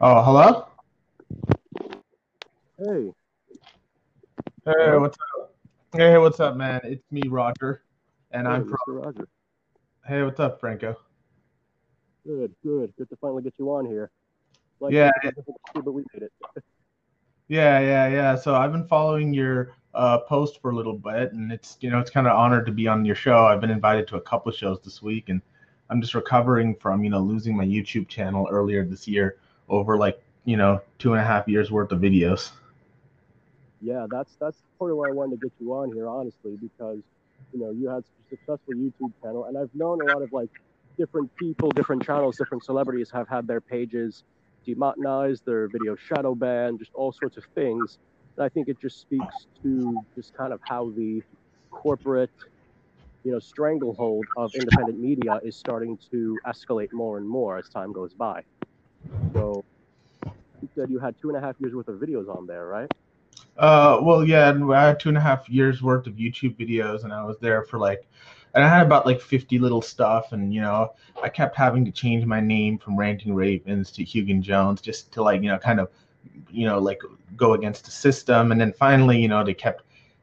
Oh, hello. Hey, Hey, what's up? Hey, what's up, man? It's me, Roger, and Hey, I'm. Mr. Roger. Hey, what's up, Franco? Good, good. Good to finally get you on here. Life Yeah, takes a bit difficult to see, but we made it. yeah, yeah, yeah. So I've been following your uh, post for a little bit, and it's you know it's kind of honored to be on your show. I've been invited to a couple of shows this week, and I'm just recovering from you know losing my YouTube channel earlier this year over like you know two and a half years worth of videos. Yeah, that's that's part of why I wanted to get you on here, honestly, because you know you had a successful YouTube channel, and I've known a lot of like different people, different channels, different celebrities have had their pages demonetized, their video shadow banned, just all sorts of things. And I think it just speaks to just kind of how the corporate, you know, stranglehold of independent media is starting to escalate more and more as time goes by. So you said you had two and a half years worth of videos on there, right? Uh, well, yeah, I had two and a half years worth of YouTube videos, and I was there for like, and I had about like 50 little stuff, and you know, I kept having to change my name from Ranting Ravens to Hugan Jones just to like, you know, kind of, you know, like go against the system, and then finally, you know, they kept,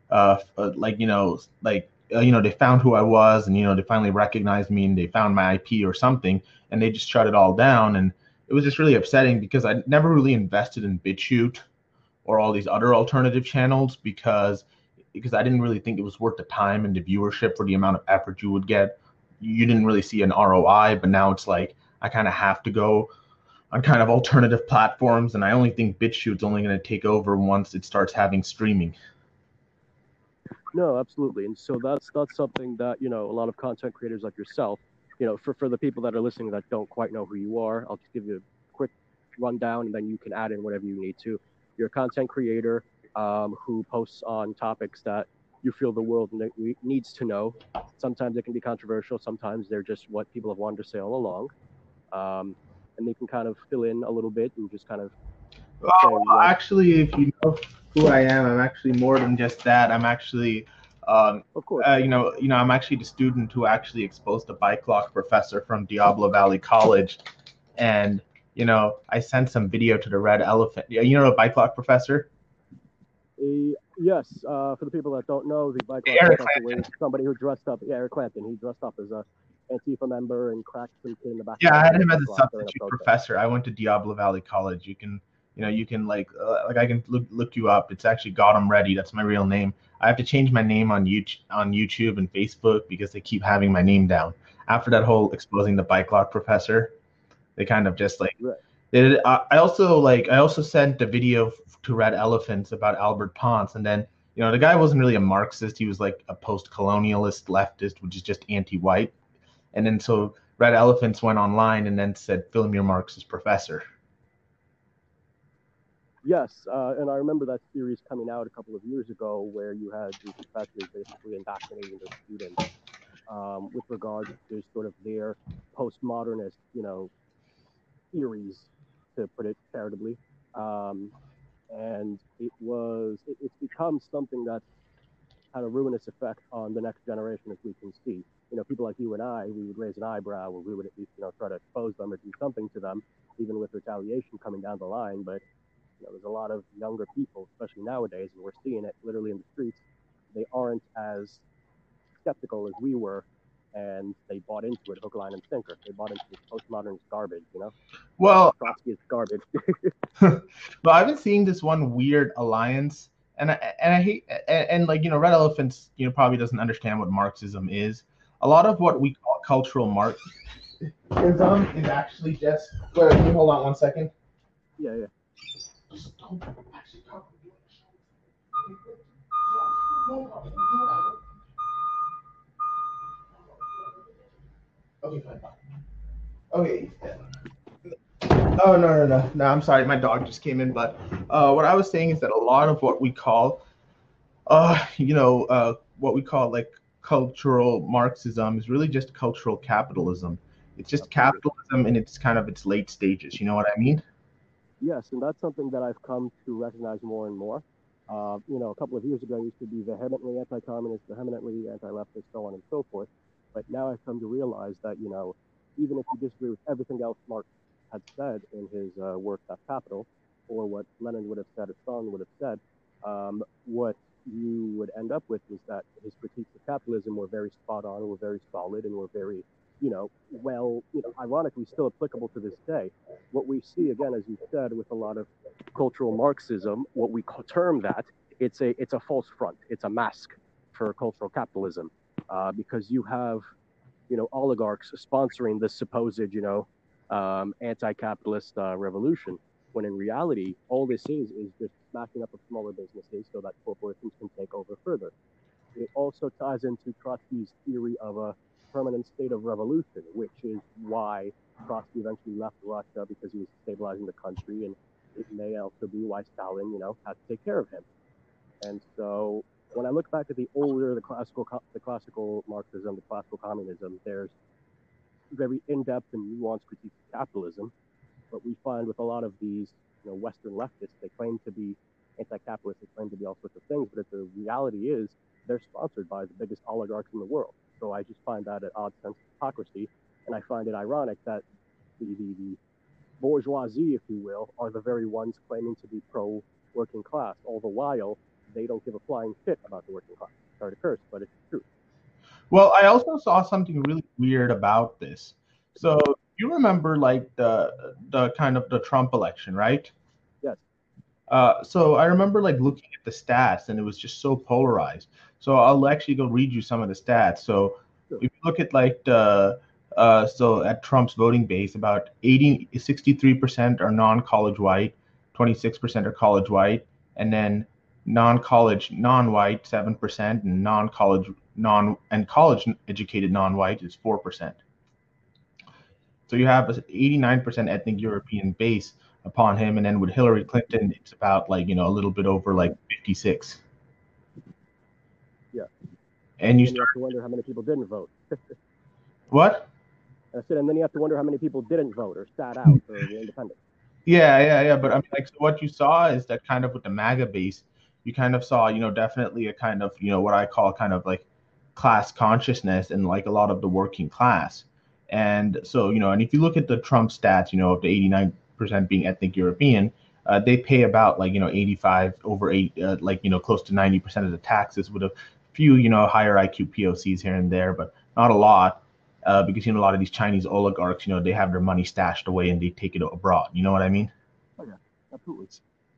uh, uh like, you know, like, uh, you know, they found who I was, and you know, they finally recognized me, and they found my IP or something, and they just shut it all down, and it was just really upsetting because I never really invested in BitChute or all these other alternative channels because because I didn't really think it was worth the time and the viewership for the amount of effort you would get. You didn't really see an ROI, but now it's like I kind of have to go on kind of alternative platforms, and I only think BitChute's only going to take over once it starts having streaming. No, absolutely. And so that's that's something that, you know, a lot of content creators like yourself, you know, for, for the people that are listening that don't quite know who you are, I'll just give you a quick rundown and then you can add in whatever you need to. You're a content creator um, who posts on topics that you feel the world ne- needs to know. Sometimes it can be controversial, sometimes they're just what people have wanted to say all along. Um, and they can kind of fill in a little bit and just kind of Well, actually, if you know who I am, I'm actually more than just that. I'm actually, um, of course, uh, you know, you know, I'm actually the student who actually exposed the bike lock professor from Diablo Valley College, and you know, I sent some video to the Red Elephant. Yeah, You know, the bike lock professor, A, yes, uh, for the people that don't know, the bike lock Eric professor was Clanton. somebody who dressed up. Yeah, Eric Clanton. He dressed up as a Antifa member and cracked some kid in the back Yeah, I had him as a a substitute professor. I went to Diablo Valley College. You can, you know, you can like, uh, like I can look look you up. It's actually God I'm Ready. That's my real name. I have to change my name on YouTube on YouTube and Facebook because they keep having my name down. After that whole exposing the bike lock professor, they kind of just like Right. they did. I I also like I also sent the video to Red Elephants about Albert Ponce, and then you know the guy wasn't really a Marxist. He was like a post-colonialist leftist, which is just anti-white. And then so Red Elephants went online and then said, "Film your Marxist professor." Yes, uh, and I remember that series coming out a couple of years ago where you had these professors basically indoctrinating their students um, with regards to sort of their postmodernist, you know, theories, to put it charitably. Um, and it was, it, it's become something that had a ruinous effect on the next generation, as we can see. You know, people like you and I, we would raise an eyebrow, or we would at least, you know, try to expose them or do something to them, even with retaliation coming down the line. But there's a lot of younger people, especially nowadays, and we're seeing it literally in the streets. They aren't as skeptical as we were, and they bought into it hook, line, and sinker. They bought into this postmodern garbage, you know. Well, Trotsky is garbage. but I've been seeing this one weird alliance, and I, and I hate and, and like you know, Red Elephants, you know, probably doesn't understand what Marxism is. A lot of what we call cultural Marxism um, is actually just. Wait, hold on one second? yeah, yeah. Okay, fine. Okay. Oh no no no no! I'm sorry, my dog just came in. But uh, what I was saying is that a lot of what we call, uh, you know, uh, what we call like cultural Marxism is really just cultural capitalism. It's just capitalism in its kind of its late stages. You know what I mean? Yes, and that's something that I've come to recognize more and more. Uh, you know, a couple of years ago, I used to be vehemently anti-communist, vehemently anti-leftist, so on and so forth. But now I've come to realize that, you know, even if you disagree with everything else Marx had said in his uh, work *Das Kapital*, or what Lenin would have said or Stalin would have said, um, what you would end up with is that his critiques of capitalism were very spot on, were very solid, and were very, you know, well, you know, ironically still applicable to this day. What we see again, as you said, with a lot of cultural Marxism, what we term that it's a it's a false front, it's a mask for cultural capitalism, uh, because you have, you know, oligarchs sponsoring this supposed, you know, um, anti-capitalist uh, revolution when in reality, all this is is just smashing up of smaller businesses so that corporations can take over further. It also ties into Trotsky's theory of a permanent state of revolution, which is why Trotsky eventually left Russia because he was stabilizing the country, and it may also be why Stalin, you know, had to take care of him. And so, when I look back at the older, the classical, the classical Marxism, the classical communism, there's very in-depth and nuanced critique of capitalism, but we find with a lot of these, you know, Western leftists, they claim to be anti-capitalist, they claim to be all sorts of things, but the reality is they're sponsored by the biggest oligarchs in the world. So I just find that an odd sense of hypocrisy, and I find it ironic that the, the, the bourgeoisie, if you will, are the very ones claiming to be pro-working class, all the while they don't give a flying shit about the working class. Sorry to curse, but it's true. Well, I also saw something really weird about this. So you remember like the the kind of the Trump election, right? Yes. Uh, so I remember like looking at the stats, and it was just so polarized. So I'll actually go read you some of the stats. So if you look at like the uh, so at Trump's voting base, about 80, 63% are non-college white, 26% are college white, and then non-college non-white 7%, and non-college non and college educated non-white is 4%. So you have an 89% ethnic European base upon him, and then with Hillary Clinton, it's about like you know a little bit over like 56. And you start you to wonder how many people didn't vote. what? I said, and then you have to wonder how many people didn't vote or sat out for the independent. Yeah, yeah, yeah. But I mean, like, so what you saw is that kind of with the MAGA base, you kind of saw, you know, definitely a kind of, you know, what I call kind of like class consciousness and like a lot of the working class. And so, you know, and if you look at the Trump stats, you know, of the 89% being ethnic European, uh, they pay about like, you know, 85 over eight, uh, like, you know, close to 90% of the taxes would a few, you know, higher IQ POCs here and there, but not a lot. Uh, because you know a lot of these Chinese oligarchs, you know, they have their money stashed away and they take it abroad. You know what I mean? Oh yeah, absolutely.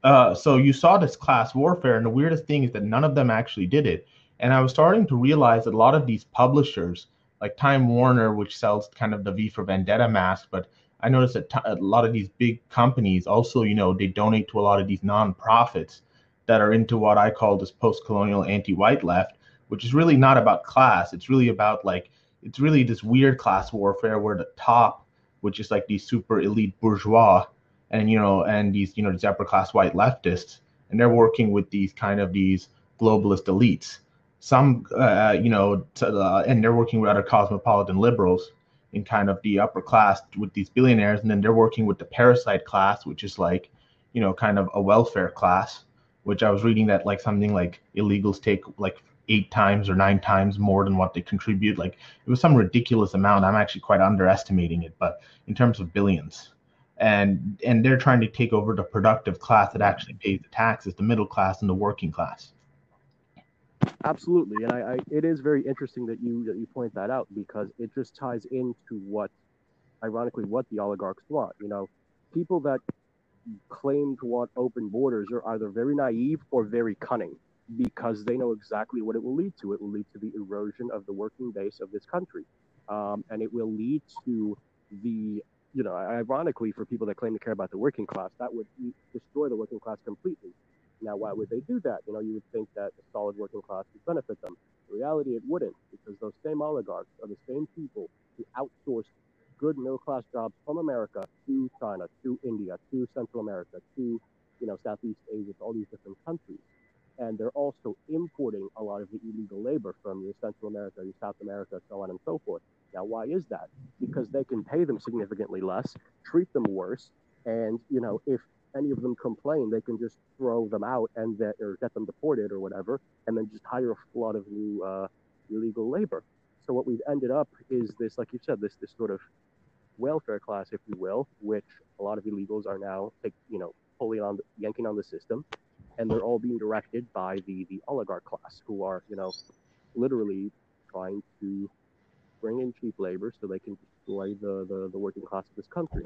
Uh, so you saw this class warfare, and the weirdest thing is that none of them actually did it. And I was starting to realize that a lot of these publishers like Time Warner, which sells kind of the V for Vendetta mask. But I noticed that t- a lot of these big companies also, you know, they donate to a lot of these nonprofits that are into what I call this post-colonial anti-white left, which is really not about class. It's really about like it's really this weird class warfare where the top, which is like these super elite bourgeois, and you know, and these you know these upper class white leftists, and they're working with these kind of these globalist elites some uh, you know to, and they're working with other cosmopolitan liberals in kind of the upper class with these billionaires and then they're working with the parasite class which is like you know kind of a welfare class which i was reading that like something like illegals take like eight times or nine times more than what they contribute. Like it was some ridiculous amount. I'm actually quite underestimating it but in terms of billions. And and they're trying to take over the productive class that actually pays the taxes the middle class and the working class. Absolutely, and I, I, it is very interesting that you that you point that out because it just ties into what, ironically, what the oligarchs want. You know, people that claim to want open borders are either very naive or very cunning because they know exactly what it will lead to. It will lead to the erosion of the working base of this country, um, and it will lead to the you know, ironically, for people that claim to care about the working class, that would destroy the working class completely now, why would they do that? You know, you would think that the solid working class would benefit them. In reality, it wouldn't, because those same oligarchs are the same people who outsource good middle class jobs from America to China, to India, to Central America, to you know Southeast Asia, to all these different countries. And they're also importing a lot of the illegal labor from your Central America, your South America, so on and so forth. Now, why is that? Because they can pay them significantly less, treat them worse, and you know if any of them complain, they can just throw them out and that, or get them deported or whatever, and then just hire a flood of new uh, illegal labor. So what we've ended up is this, like you said, this this sort of welfare class, if you will, which a lot of illegals are now, you know, pulling on, the, yanking on the system, and they're all being directed by the the oligarch class, who are, you know, literally trying to bring in cheap labor so they can destroy the, the, the working class of this country.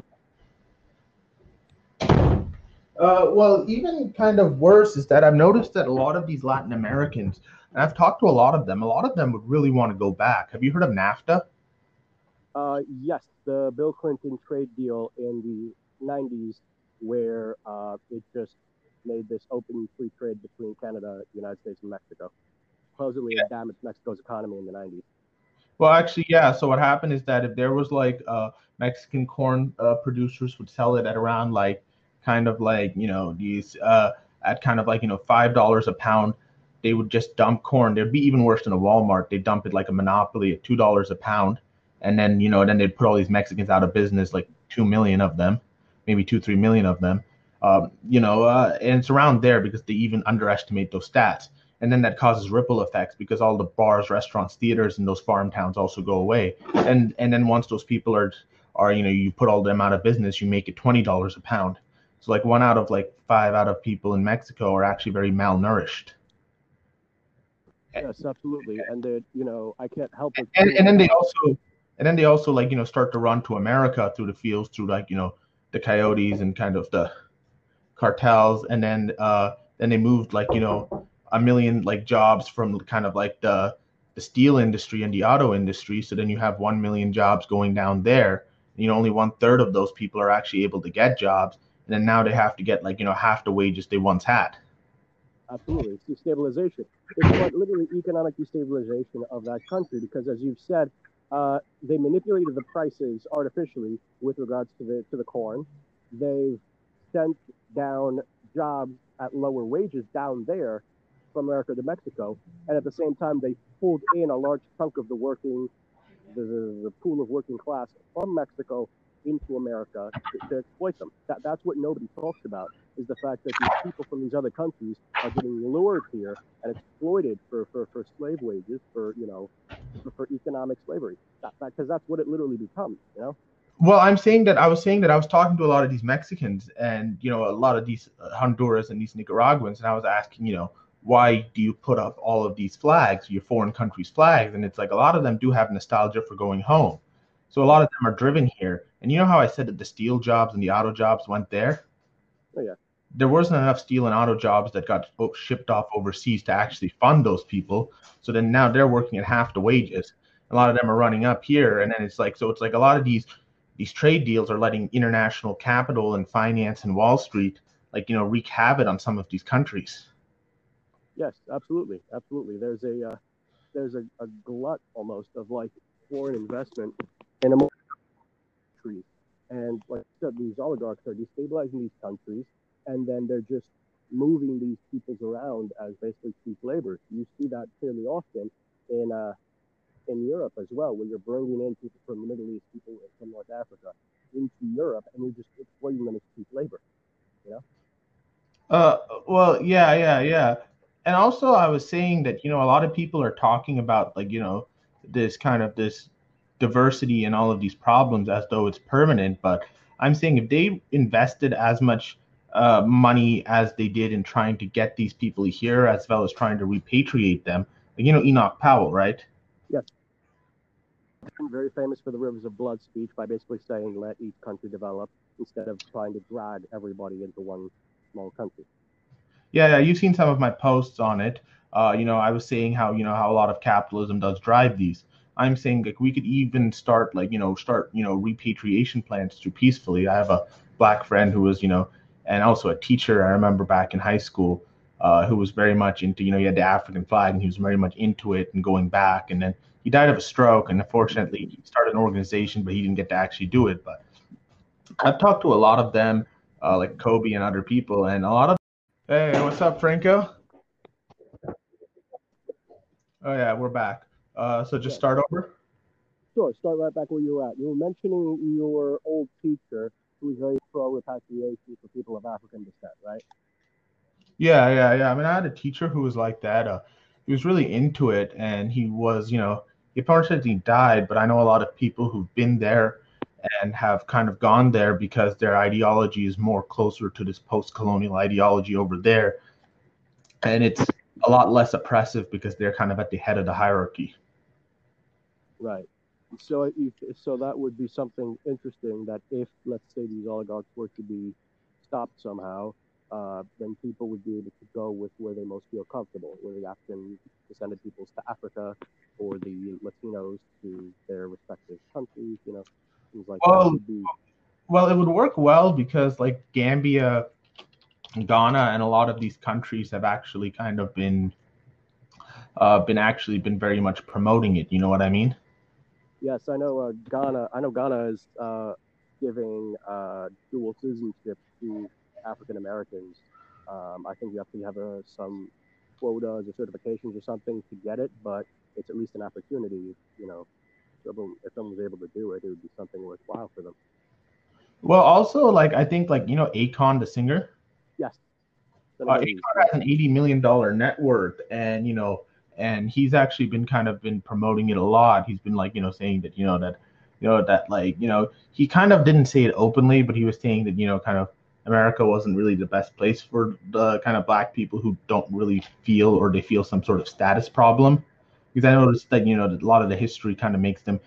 Uh, well, even kind of worse is that I've noticed that a lot of these Latin Americans, and I've talked to a lot of them, a lot of them would really want to go back. Have you heard of NAFTA? Uh, yes, the Bill Clinton trade deal in the 90s, where uh, it just made this open free trade between Canada, the United States, and Mexico. Supposedly, yeah. it damaged Mexico's economy in the 90s. Well, actually, yeah. So what happened is that if there was like uh, Mexican corn uh, producers would sell it at around like kind of like you know these uh, at kind of like you know five dollars a pound, they would just dump corn. They'd be even worse than a Walmart. They dump it like a monopoly at two dollars a pound, and then you know then they'd put all these Mexicans out of business, like two million of them, maybe two three million of them. Um, you know, uh, and it's around there because they even underestimate those stats. And then that causes ripple effects because all the bars restaurants theaters in those farm towns also go away. And and then once those people are are you know you put all them out of business you make it $20 a pound. So like one out of like five out of people in mexico are actually very malnourished. Yes absolutely. And that you know i can't help it and, and then they also and then they also like you know start to run to america through the fields through like you know the coyotes and kind of the cartels and then uh then they moved like you know a million like jobs from kind of like the the steel industry and the auto industry. So then you have one million jobs going down there. You know, only one third of those people are actually able to get jobs, and then now they have to get like you know half the wages they once had. Absolutely, it's destabilization. It's like literally economic destabilization of that country because, as you've said, uh, they manipulated the prices artificially with regards to the to the corn. They've sent down jobs at lower wages down there from America to Mexico, and at the same time they pulled in a large chunk of the working, the, the, the pool of working class from Mexico into America to, to, exploit them. That, that's what nobody talks about is the fact that these people from these other countries are getting lured here and exploited for, for, for slave wages, for you know, for, for economic slavery. Because that, that, that's what it literally becomes. You know. Well, I'm saying that I was saying that I was talking to a lot of these Mexicans and you know a lot of these Honduras and these Nicaraguans, and I was asking, you know, why do you put up all of these flags, your foreign countries' flags? And it's like a lot of them do have nostalgia for going home. So a lot of them are driven here. And you know how I said that the steel jobs and the auto jobs went there? Oh, yeah. There wasn't enough steel and auto jobs that got shipped off overseas to actually fund those people. So then now they're working at half the wages. A lot of them are running up here. And then it's like, so it's like a lot of these these trade deals are letting international capital and finance and Wall Street, like, you know, wreak havoc on some of these countries. Yes, absolutely, absolutely. There's a uh, there's a, a glut almost of like foreign investment in a country, and like I said, these oligarchs are destabilizing these countries, and then they're just moving these peoples around as basically cheap labor. You see that fairly often in uh, in Europe as well, where you're bringing in people from the Middle East, people from North Africa into Europe, and you're just exploiting them as cheap labor. You know. Uh, well, yeah, yeah, yeah and also I was saying that you know a lot of people are talking about like you know this kind of this diversity and all of these problems as though it's permanent, but I'm saying if they invested as much uh, money as they did in trying to get these people here, as well as trying to repatriate them, you know Enoch Powell, right? Yes. Very famous for the Rivers of Blood speech by basically saying let each country develop instead of trying to drag everybody into one small country. Yeah, yeah, you've seen some of my posts on it. Uh, you know, I was saying how you know how a lot of capitalism does drive these. I'm saying like we could even start like you know start you know repatriation plans to peacefully. I have a black friend who was you know and also a teacher. I remember back in high school uh, who was very much into you know he had the African flag and he was very much into it and going back. And then he died of a stroke and unfortunately he started an organization but he didn't get to actually do it. But I've talked to a lot of them uh, like Kobe and other people and a lot of Hey, what's up, Franco? Oh yeah, we're back. Uh, so just start over. Sure, start right back where you were at. You were mentioning your old teacher who was very pro repatriation for people of African descent, right? Yeah, yeah, yeah. I mean, I had a teacher who was like that. Uh, he was really into it, and he was, you know, he unfortunately died, but I know a lot of people who've been there and have kind of gone there because their ideology is more closer to this post-colonial ideology over there and it's a lot less oppressive because they're kind of at the head of the hierarchy right so so that would be something interesting that if let's say these oligarchs were to be stopped somehow uh, then people would be able to go with where they most feel comfortable, where the African descended peoples to Africa or the Latinos to their respective countries, you know, things like well, that. Be... Well, it would work well because like Gambia, Ghana, and a lot of these countries have actually kind of been uh, been actually been very much promoting it. You know what I mean? Yes, I know. Uh, Ghana. I know Ghana is uh, giving uh, dual citizenship to African Americans. Um, I think you have to have a, some quotas or certifications or something to get it, but it's at least an opportunity. You know, if someone was able to do it, it would be something worthwhile for them. Well, also, like I think, like you know, Akon the singer. Yes. Uh, Akon has an eighty million dollar net worth, and you know, and he's actually been kind of been promoting it a lot. He's been like, you know, saying that you know that, you know that like you know he kind of didn't say it openly, but he was saying that you know kind of America wasn't really the best place for the kind of black people who don't really feel or they feel some sort of status problem. Because I noticed that you know a lot of the history kind of makes them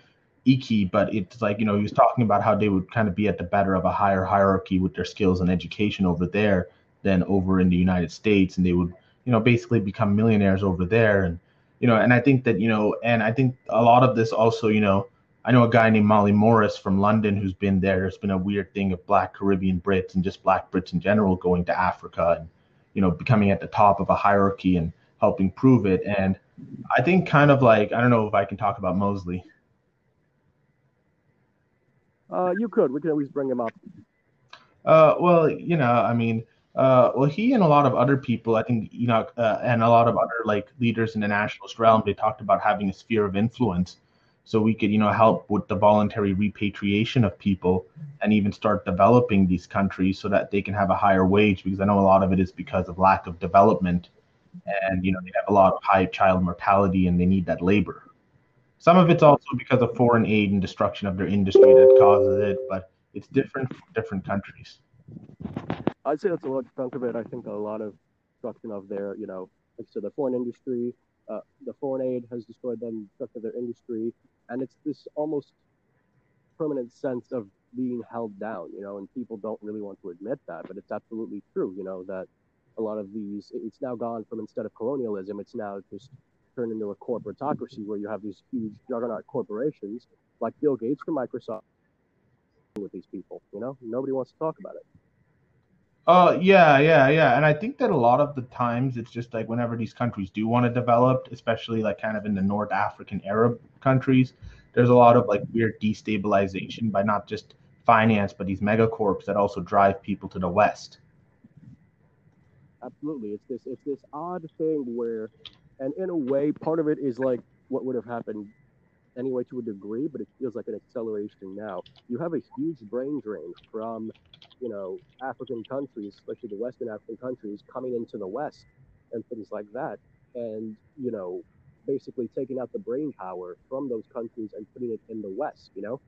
icky, but it's like you know he was talking about how they would kind of be at the better of a higher hierarchy with their skills and education over there than over in the United States, and they would you know basically become millionaires over there, and you know, and I think that you know, and I think a lot of this also you know I know a guy named Molly Morris from London who's been there. There's been a weird thing of Black Caribbean Brits and just Black Brits in general going to Africa and you know becoming at the top of a hierarchy and helping prove it. And I think kind of like I don't know if I can talk about Mosley. Uh, you could. We can always bring him up. Uh, well, you know, I mean, uh, well, he and a lot of other people, I think, you know, uh, and a lot of other like leaders in the nationalist realm, they talked about having a sphere of influence so we could you know help with the voluntary repatriation of people and even start developing these countries so that they can have a higher wage because i know a lot of it is because of lack of development and you know they have a lot of high child mortality and they need that labor. Some of it's also because of foreign aid and destruction of their industry that causes it but it's different for different countries. I'd say that's a large chunk of it. I think a lot of destruction of their you know like so the foreign industry uh, the foreign aid has destroyed them, destructed their industry, and it's this almost permanent sense of being held down, you know, and people don't really want to admit that, but it's absolutely true, you know, that a lot of these, it's now gone from instead of colonialism, it's now just turned into a corporatocracy where you have these huge juggernaut corporations like Bill Gates from Microsoft with these people, you know, nobody wants to talk about it. Uh, yeah, yeah, yeah. And I think that a lot of the times it's just like whenever these countries do want to develop, especially like kind of in the North African Arab countries, there's a lot of like weird destabilization by not just finance, but these megacorps that also drive people to the West. Absolutely. It's this it's this odd thing where and in a way part of it is like what would have happened anyway to a degree, but it feels like an acceleration now. You have a huge brain drain from you know, African countries, especially the Western African countries, coming into the West and things like that. And, you know, basically taking out the brain power from those countries and putting it in the West, you know?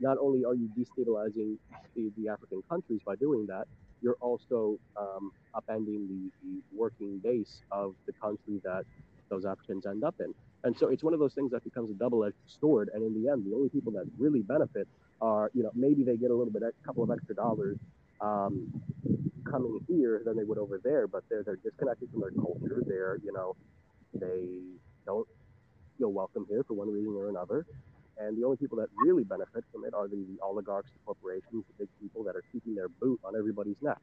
Not only are you destabilizing the, the African countries by doing that, you're also um, upending the, the working base of the country that those Africans end up in. And so it's one of those things that becomes a double-edged sword. And in the end, the only people that really benefit are, you know, maybe they get a little bit, a couple of extra dollars um, coming here than they would over there, but they're they're disconnected from their culture. They're, you know, they don't feel welcome here for one reason or another. And the only people that really benefit from it are the, the oligarchs, the corporations, the big people that are keeping their boot on everybody's neck.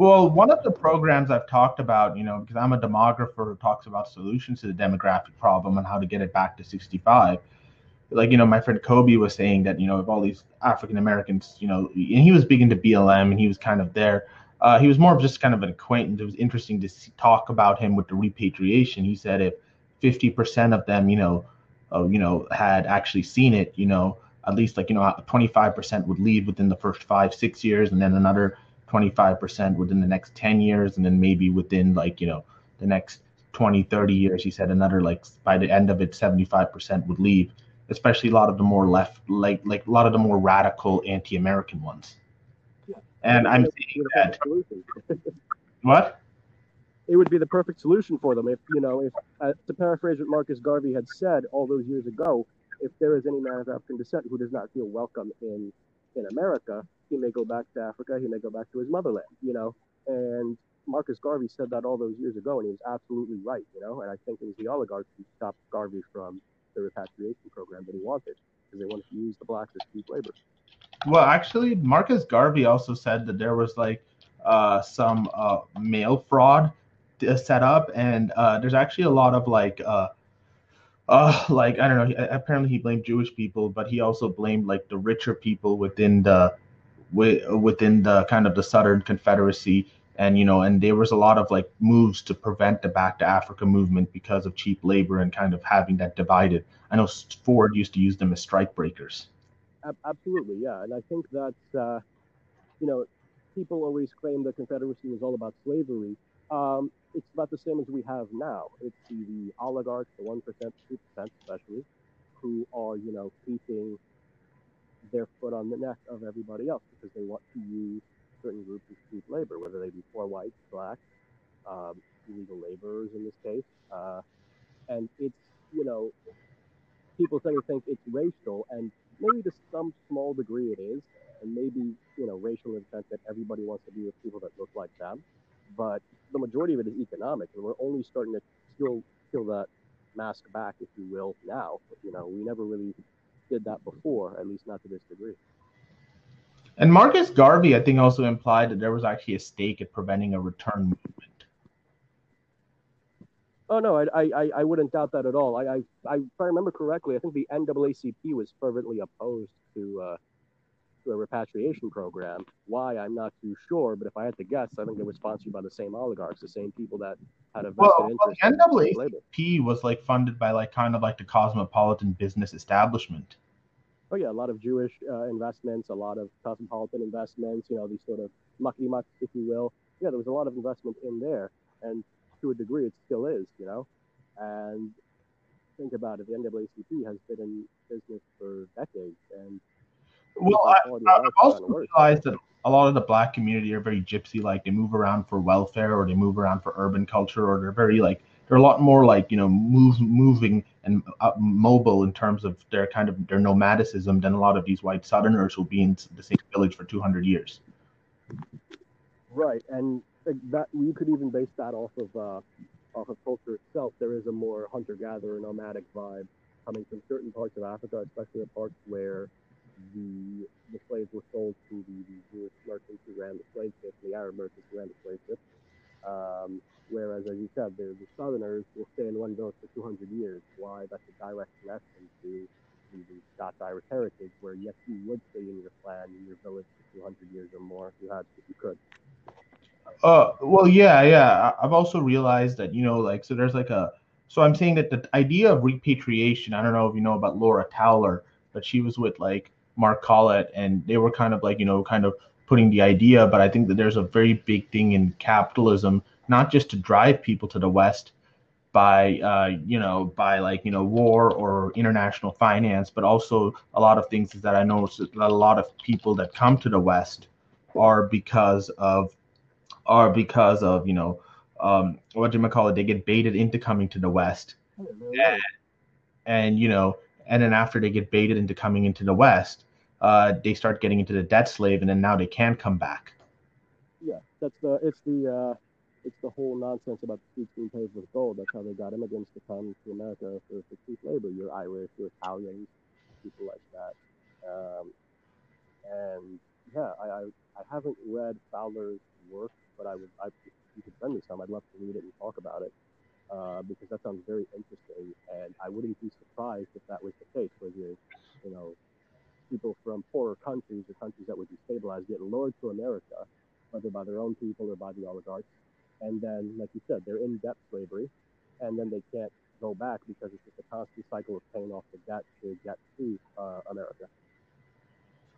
Well, one of the programs I've talked about, you know, because I'm a demographer who talks about solutions to the demographic problem and how to get it back to 65 like you know my friend Kobe was saying that you know if all these African Americans, you know, and he was big into BLM and he was kind of there. Uh, he was more of just kind of an acquaintance. It was interesting to see, talk about him with the repatriation. He said if 50% of them, you know, uh, you know, had actually seen it, you know, at least like you know 25% would leave within the first five six years, and then another 25% within the next 10 years, and then maybe within like you know the next 20 30 years. He said another like by the end of it 75% would leave especially a lot of the more left, like like a lot of the more radical anti-American ones. Yeah. And I'm saying that. what? It would be the perfect solution for them if you know if uh, to paraphrase what Marcus Garvey had said all those years ago, if there is any man of African descent who does not feel welcome in in America, he may go back to Africa, he may go back to his motherland, you know. And Marcus Garvey said that all those years ago, and he was absolutely right, you know. And I think it was the oligarchs who stopped Garvey from the repatriation program that he wanted because they wanted to use the blacks as cheap labor. Well, actually, Marcus Garvey also said that there was like uh, some uh, mail fraud set up, and uh, there's actually a lot of like. Uh, uh, like I don't know. Apparently, he blamed Jewish people, but he also blamed like the richer people within the within the kind of the Southern Confederacy. And you know and there was a lot of like moves to prevent the back to africa movement because of cheap labor and kind of having that divided. I know ford used to use them as strike breakers. Absolutely yeah. And i think that uh, you know people always claim the confederacy was all about slavery. Um, it's about the same as we have now. It's the, the oligarchs the 1% 2% especially who are you know keeping their foot on the neck of everybody else because they want to use certain groups of cheap labor, whether they be poor whites, blacks, um, illegal laborers in this case. Uh, and it's, you know, people tend to think it's racial, and maybe to some small degree it is, and maybe, you know, racial in the sense that everybody wants to be with people that look like them. But the majority of it is economic, and we're only starting to still peel that mask back, if you will, now. You know, we never really did that before, at least not to this degree. And Marcus Garvey, I think, also implied that there was actually a stake at preventing a return movement. Oh no, I I, I wouldn't doubt that at all. I, I, I if I remember correctly, I think the NAACP was fervently opposed to uh, to a repatriation program. Why I'm not too sure, but if I had to guess, I think it was sponsored by the same oligarchs, the same people that had a vested well, interest. Well, the NAACP was like funded by like kind of like the cosmopolitan business establishment oh yeah, a lot of Jewish uh, investments, a lot of cosmopolitan investments, you know, these sort of mucky mucks, if you will. Yeah, there was a lot of investment in there, and to a degree, it still is, you know. And think about it, the NAACP has been in business for decades, and well, I, have also realized that a lot of the black community are very gypsy-like. They move around for welfare, or they move around for urban culture, or they're very like they're a lot more like you know move moving and uh, mobile in terms of their kind of their nomadicism than a lot of these white southerners who'll be in the same village for 200 years right and that you could even base that off of uh, off of culture itself there is a more hunter-gatherer nomadic vibe coming from certain parts of africa especially the parts where the the slaves were sold to the, the Jewish merchants who ran the slave ships, the Arab merchants who ran the slave ships. Um, Whereas, as you said, the, the Southerners will stay in one village for 200 years. Why? That's a direct connection to the, the Scots-Irish heritage, where yes, you would stay in your clan, in your village for 200 years or more if you had, if you could. Uh, well, yeah, yeah. I've also realized that you know, like, so there's like a. So I'm saying that the idea of repatriation. I don't know if you know about Laura Towler, but she was with like Mark Collett, and they were kind of like you know, kind of putting the idea. But I think that there's a very big thing in capitalism not just to drive people to the West by uh, you know by like you know war or international finance, but also a lot of things is that I know a lot of people that come to the West are because of are because of you know um, what do you call it? They get baited into coming to the West, and, and you know, and then after they get baited into coming into the West, uh, they start getting into the debt slave, and then now they can't come back. Yeah, that's the it's the uh, it's the whole nonsense about the being paved with gold. That's how they got immigrants to come to America for, for cheap labor. You're Irish, you're Italians, people like that. Um, and yeah, I, I, I haven't read Fowler's work, but I would, I, you could send me some, I'd love to read it and talk about it. Uh, because that sounds very interesting, and I wouldn't be surprised if that was the case, where you, you know, people from poorer countries or countries that would be stabilized get lured to America, whether by their own people or by the oligarchs, and then, like you said, they're in debt slavery, and then they can't go back because it's just a constant cycle of paying off the debt to get to uh, America.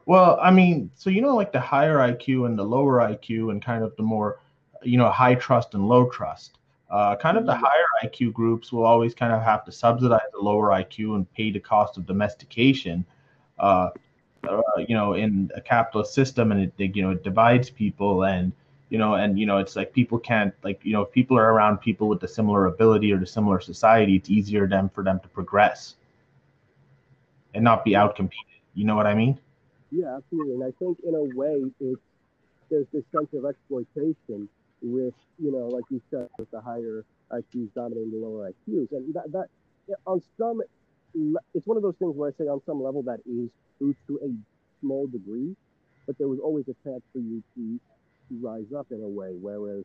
Well, I mean, so you know, like the higher IQ and the lower IQ, and kind of the more, you know, high trust and low trust. Uh, kind of the higher IQ groups will always kind of have to subsidize the lower IQ and pay the cost of domestication. Uh, uh, you know, in a capitalist system, and it you know it divides people, and you know, and you know, it's like people can't like you know, if people are around people with a similar ability or the similar society, it's easier them for them to progress and not be outcompeted. You know what I mean? Yeah, absolutely. And I think in a way, it's there's this sense of exploitation with, you know, like you said, with the higher IQs dominating the lower IQs, and that that on some, it's one of those things where I say on some level that is true to a small degree, but there was always a chance for you to to rise up in a way, whereas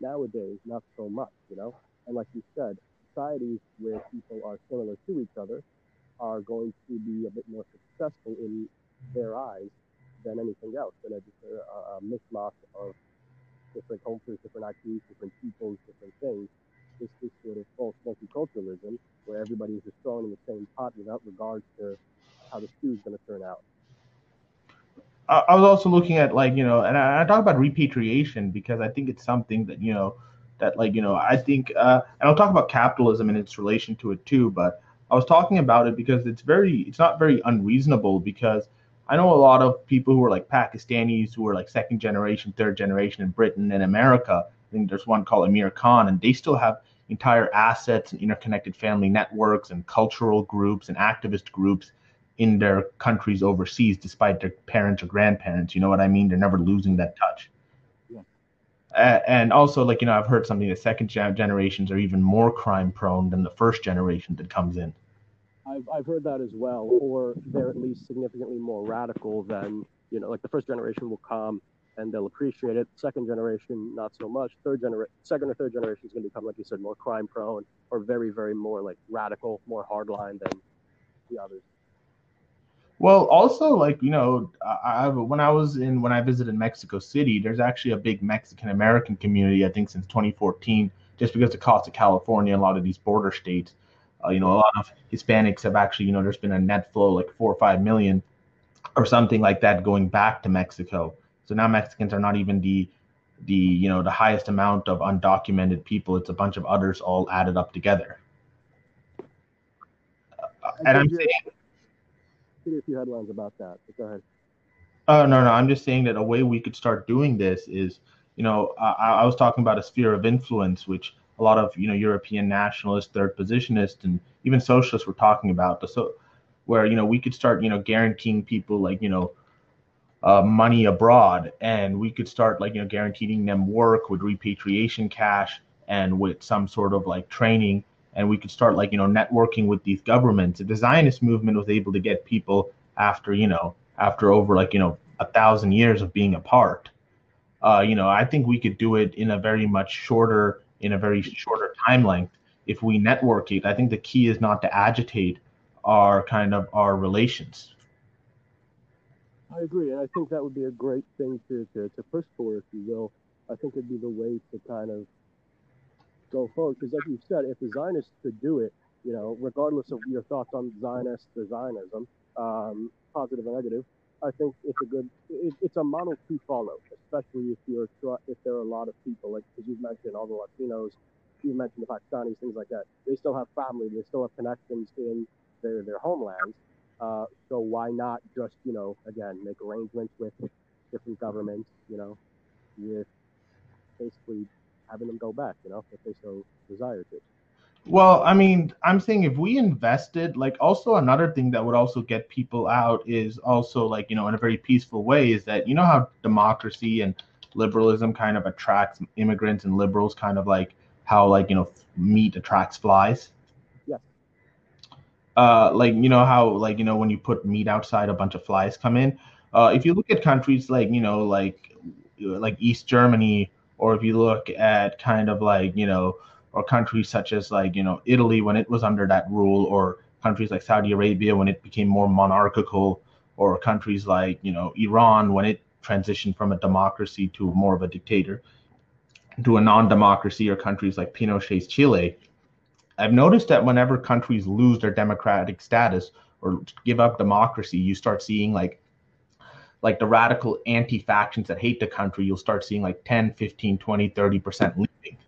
nowadays not so much, you know. And like you said, societies where people are similar to each other are going to be a bit more successful in their eyes than anything else, than a, just a, a mishmash of different cultures, different IQs, different peoples, different things. This this sort of false multiculturalism where everybody is just thrown in the same pot without regards to how the stew is going to turn out. I, I was also looking at like you know, and I, I talk about repatriation because I think it's something that you know that like you know I think, uh, and I'll talk about capitalism and its relation to it too. But I was talking about it because it's very, it's not very unreasonable because I know a lot of people who are like Pakistanis who are like second generation, third generation in Britain and America. I think there's one called Amir Khan, and they still have entire assets and interconnected family networks and cultural groups and activist groups in their countries overseas, despite their parents or grandparents. You know what I mean? They're never losing that touch. Yeah. Uh, and also, like you know, I've heard something that second generations are even more crime prone than the first generation that comes in. I've, I've heard that as well, or they're at least significantly more radical than, you know, like the first generation will come and they'll appreciate it. Second generation, not so much. Third generation, second or third generation is going to become, like you said, more crime prone or very, very more like radical, more hardline than the others. Well, also like you know, I, when I was in when I visited Mexico City, there's actually a big Mexican American community. I think since 2014, just because the cost of California, and a lot of these border states, uh, you know, a lot of Hispanics have actually, you know, there's been a net flow like four or five million or something like that going back to Mexico. So now Mexicans are not even the the you know the highest amount of undocumented people. It's a bunch of others all added up together. Uh, and I'm saying. a few headlines about that. But go ahead. Oh no, no. I'm just saying that a way we could start doing this is, you know, I, I was talking about a sphere of influence, which a lot of you know European nationalists, third positionists, and even socialists were talking about. So, where you know we could start, you know, guaranteeing people like you know, uh, money abroad, and we could start like you know guaranteeing them work with repatriation cash and with some sort of like training. And we could start like you know networking with these governments. The zionist movement was able to get people after you know after over like you know a thousand years of being apart. Uh, you know i think we could do it in a very much shorter in a very shorter time length if we network it. I think the key is not to agitate our kind of our relations I agree, and I think that would be a great thing to, to, to push for, if you will. I think it'd be the way to kind of go forward, because like you said, if the Zionists could do it, you know, regardless of your thoughts on Zionists or Zionism, um, positive or negative, I think it's a good, it, it's a model to follow, especially if you're if there are a lot of people, like because you've mentioned all the Latinos, you mentioned the Pakistanis, things like that. They still have family, they still have connections in their their homelands. Uh, so why not just, you know, again, make arrangements with different governments, you know, with basically having them go back, you know, if they so desire to. Well, I mean, I'm saying if we invested, like, also another thing that would also get people out is also, like, you know, in a very peaceful way, is that, you know, how democracy and liberalism kind of attracts immigrants and liberals, kind of like how, like, you know, meat attracts flies? Uh, like, you know, how, like, you know, when you put meat outside, a bunch of flies come in. Uh, if you look at countries like, you know, like, like East Germany, or if you look at kind of like, you know, or countries such as like you know Italy when it was under that rule, or countries like Saudi Arabia when it became more monarchical, or countries like you know Iran when it transitioned from a democracy to more of a dictator, to a non-democracy, or countries like Pinochet's Chile. I've noticed that whenever countries lose their democratic status or give up democracy, you start seeing like like the radical anti-factions that hate the country, you'll start seeing like 10, 15, 20, 30% leaving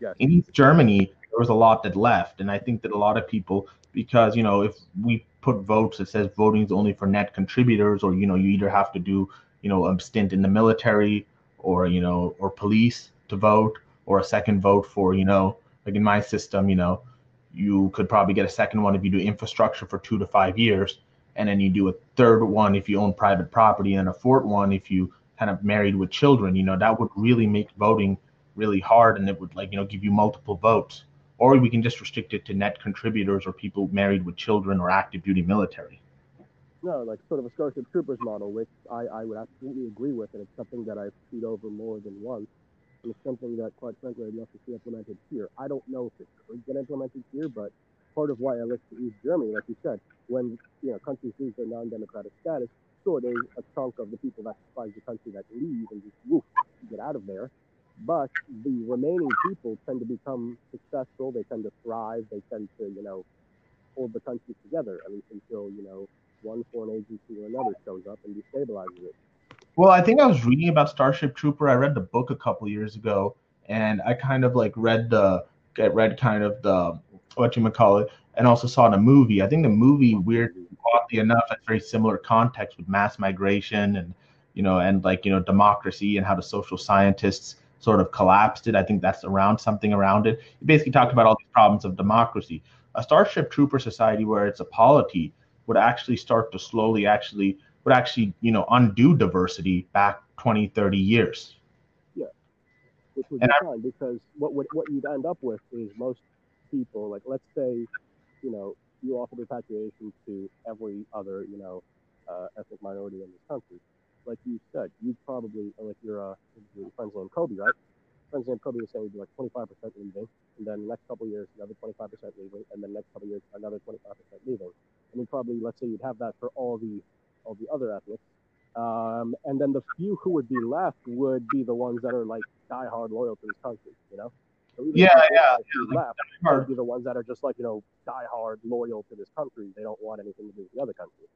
Yes. In East Germany, there was a lot that left, and I think that a lot of people, because you know, if we put votes that says voting is only for net contributors, or you know, you either have to do you know a stint in the military, or you know, or police to vote, or a second vote for you know, like in my system, you know, you could probably get a second one if you do infrastructure for two to five years, and then you do a third one if you own private property, and a fourth one if you kind of married with children. You know, that would really make voting really hard, and it would like you know give you multiple votes. Or we can just restrict it to net contributors or people married with children or active duty military. No, like sort of a Starship Troopers model, which I, I would absolutely agree with, and it's something that I've seen over more than once. And it's something that, quite frankly, I'd love to see implemented here. I don't know if it could get implemented here, but part of why I look to East Germany, like you said, when you know countries lose their non-democratic status, sure, there's a chunk of the people that despise the country that leave and just woof, get out of there. But the remaining people tend to become successful. They tend to thrive. They tend to, you know, hold the country together, at least until, you know, one foreign agency or another shows up and destabilizes it. Well, I think I was reading about Starship Trooper. I read the book a couple years ago, and I kind of like read the read kind of the what you might call it, and also saw the movie. I think the movie, weird, oddly enough, has very similar context with mass migration and you know, and like you know, democracy and how the social scientists sort of collapsed it. I think that's around something around it. It basically talked about all these problems of democracy. A Starship Trooper society where it's a polity would actually start to slowly actually would actually, you know, undo diversity back 20, 30 years. Yeah. Which would and be I, fine because what, what what you'd end up with is most people, like let's say, you know, you offer repatriation to every other, you know, uh, ethnic minority in this country like you said, you probably like your uh, your friends named Kobe, right? Friends named Kobe was saying you'd be like 25% leaving, and then next couple years another 25% leaving, and then next couple years another 25% leaving. And then probably let's say you'd have that for all the all the other ethnics, um, and then the few who would be left would be the ones that are like diehard loyal to this country, you know. So yeah, yeah. yeah left would be the ones that are just like you know diehard loyal to this country. They don't want anything to do with the other country.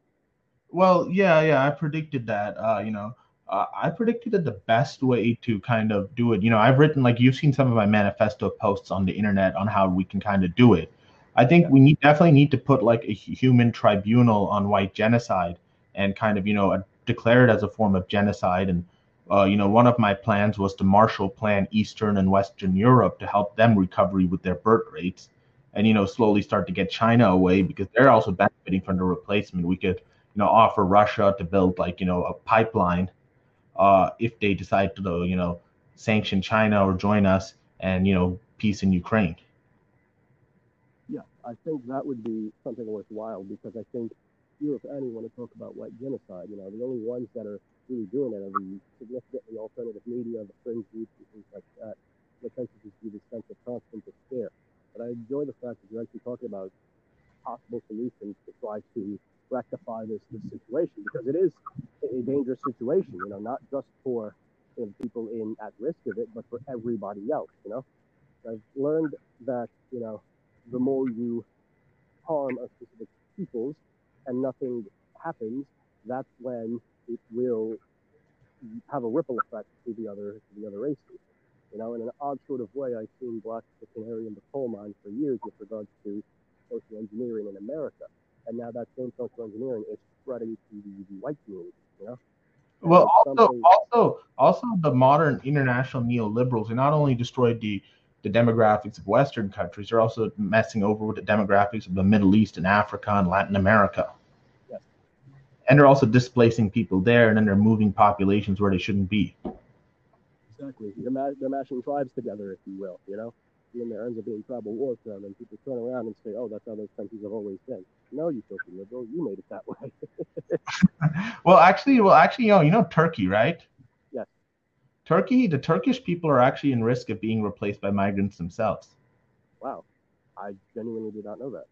Well, yeah, yeah, I predicted that. Uh, you know, uh, I predicted that the best way to kind of do it. You know, I've written like you've seen some of my manifesto posts on the internet on how we can kind of do it. I think we need definitely need to put like a human tribunal on white genocide and kind of you know declare it as a form of genocide. And uh, you know, one of my plans was to Marshall Plan Eastern and Western Europe to help them recovery with their birth rates, and you know, slowly start to get China away because they're also benefiting from the replacement. We could you know offer Russia to build like you know a pipeline uh, if they decide to you know sanction China or join us and you know peace in Ukraine. Yeah, I think that would be something worthwhile because I think you, if any, want to talk about white genocide. You know, the only ones that are really doing it are the significantly alternative media, the fringe groups, and things like that. The to just be this sense of constant despair. But I enjoy the fact that you're actually talking about possible solutions to try to rectify this, this situation because it is a dangerous situation, you know, not just for you know, people in at risk of it, but for everybody else, you know. I've learned that, you know, the more you harm a specific peoples and nothing happens, that's when it will have a ripple effect to the other to the other races. You know, in an odd sort of way, I've seen black the canary in the coal mine for years with regards to social engineering in America and now that same social engineering is spreading to the, the white community. You know. And well, also, also, also, the modern international neoliberals they not only destroyed the the demographics of Western countries, they're also messing over with the demographics of the Middle East and Africa and Latin America. Yes. And they're also displacing people there, and then they're moving populations where they shouldn't be. Exactly. They're, ma- they're mashing tribes together, if you will. You know and there ends up being tribal warfare, and people turn around and say, "Oh, that's how those countries have always been." No, you social liberal, you made it that way. well, actually, well, actually, you know, you know Turkey, right? Turkey, the Turkish people are actually in risk of being replaced by migrants themselves. Wow, I genuinely did not know that.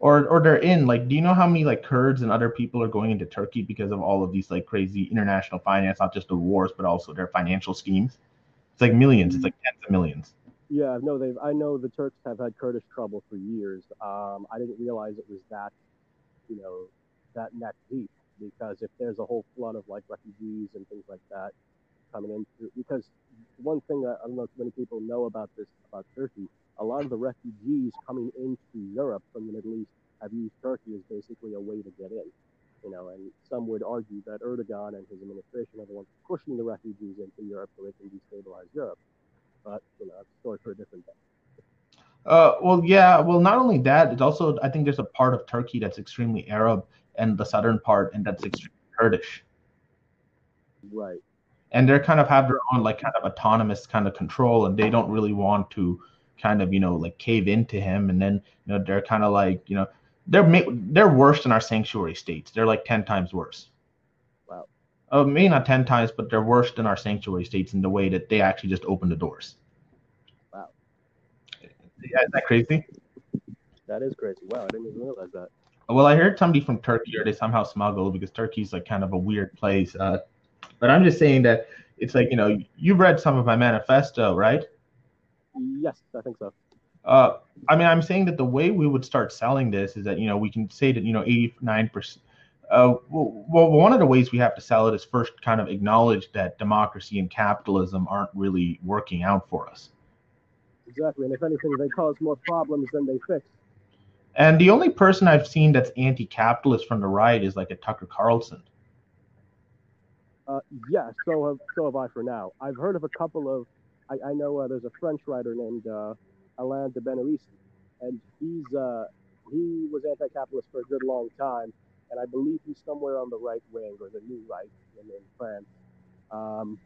Or, or they're in like, do you know how many like Kurds and other people are going into Turkey because of all of these like crazy international finance, not just the wars, but also their financial schemes? It's like millions. It's like tens of millions. Yeah, no, they've. I know the Turks have had Kurdish trouble for years. Um, I didn't realize it was that, you know, that neck deep. Because if there's a whole flood of like refugees and things like that coming in, because one thing that I don't know if many people know about this about Turkey. A lot of the refugees coming into Europe from the Middle East have used Turkey as basically a way to get in. You know, and some would argue that Erdogan and his administration are the ones pushing the refugees into Europe so they can destabilize Europe. But you know, that's a story for a different day. Uh, well, yeah. Well, not only that, it's also I think there's a part of Turkey that's extremely Arab, and the southern part, and that's extremely Kurdish. Right. And they're kind of have their own like kind of autonomous kind of control, and they don't really want to kind of you know like cave into him. And then you know they're kind of like you know they're they're worse than our sanctuary states. They're like ten times worse. Wow. Uh, maybe not ten times, but they're worse than our sanctuary states in the way that they actually just open the doors. Wow. Yeah, is that crazy? That is crazy. Wow, I didn't even realize that. Well, I heard somebody from Turkey or they somehow smuggled because Turkey's like kind of a weird place. Uh, but I'm just saying that it's like you know you've read some of my manifesto, right? Yes, I think so. Uh, I mean, I'm saying that the way we would start selling this is that you know we can say that you know 89 percent. Uh, well, one of the ways we have to sell it is first kind of acknowledge that democracy and capitalism aren't really working out for us. Exactly, and if anything, they cause more problems than they fix. And the only person I've seen that's anti-capitalist from the right is like a Tucker Carlson. Uh, yeah, so have so have I for now. I've heard of a couple of. I, I know uh, there's a French writer named uh, Alain de Benoist, and he's uh, he was anti-capitalist for a good long time, and I believe he's somewhere on the right wing or the new right in, in France. Um,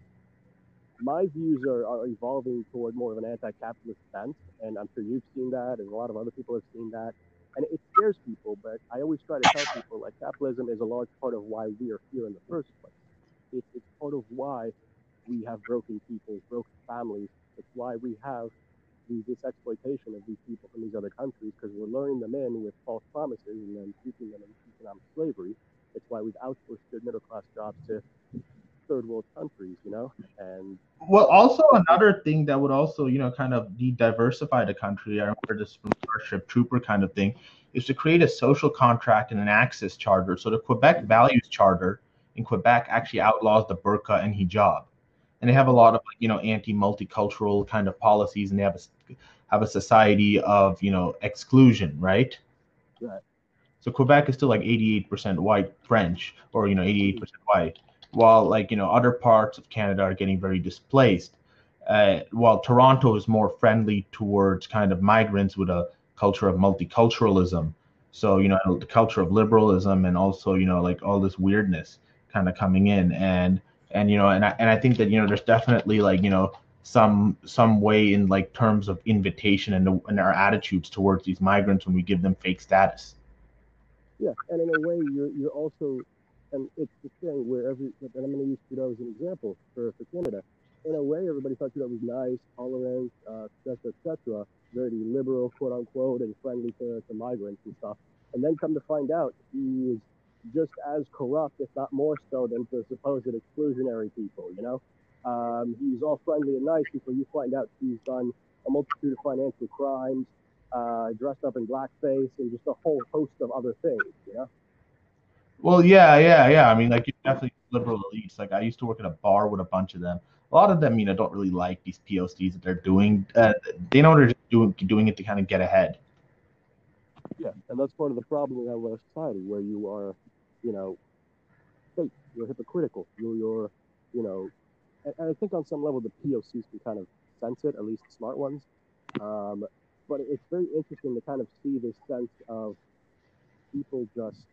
my views are, are evolving toward more of an anti-capitalist bent, and I'm sure you've seen that, and a lot of other people have seen that and it scares people. But I always try to tell people like capitalism is a large part of why we are here in the first place. It, it's part of why we have broken people, broken families. It's why we have the, this exploitation of these people from these other countries because we're luring them in with false promises and then keeping them in economic slavery. It's why we've outsourced good middle class jobs to third world countries, you know, and well, also another thing that would also, you know, kind of de-diversify the country. I remember this from Starship Trooper kind of thing, is to create a social contract and an access charter. So the Quebec Values Charter in Quebec actually outlaws the burqa and hijab, and they have a lot of, you know, anti-multicultural kind of policies, and they have a have a society of, you know, exclusion, right? Right. So Quebec is still like 88% white French, or you know, 88% white while like you know other parts of Canada are getting very displaced. Uh, while Toronto is more friendly towards kind of migrants with a culture of multiculturalism. So you know the culture of liberalism and also you know like all this weirdness kind of coming in and and you know and I, and I think that you know there's definitely like you know some some way in like terms of invitation and, the, and our attitudes towards these migrants when we give them fake status. Yeah, and in a way you're you're also and it's the thing where every, and I'm going to use Trudeau as an example for, for Canada. In a way, everybody thought Trudeau was nice, tolerant, uh, etc cetera, et cetera, very liberal, quote unquote, and friendly to, to migrants and stuff. And then come to find out, he is just as corrupt, if not more so, than the supposed exclusionary people, you know? Um, he's all friendly and nice before you find out he's done a multitude of financial crimes, uh, dressed up in blackface, and just a whole host of other things, you know? Well, yeah, yeah, yeah. I mean, like you definitely liberal elites. Like I used to work at a bar with a bunch of them. A lot of them, you know, don't really like these POCs that they're doing. Uh, they know they're just doing doing it to kind of get ahead. Yeah, and that's part of the problem we have with our society, where you are, you know, fake. You're hypocritical. You're, you're, you know, and, and I think on some level the POCs can kind of sense it, at least the smart ones. Um, but it's very interesting to kind of see this sense of people just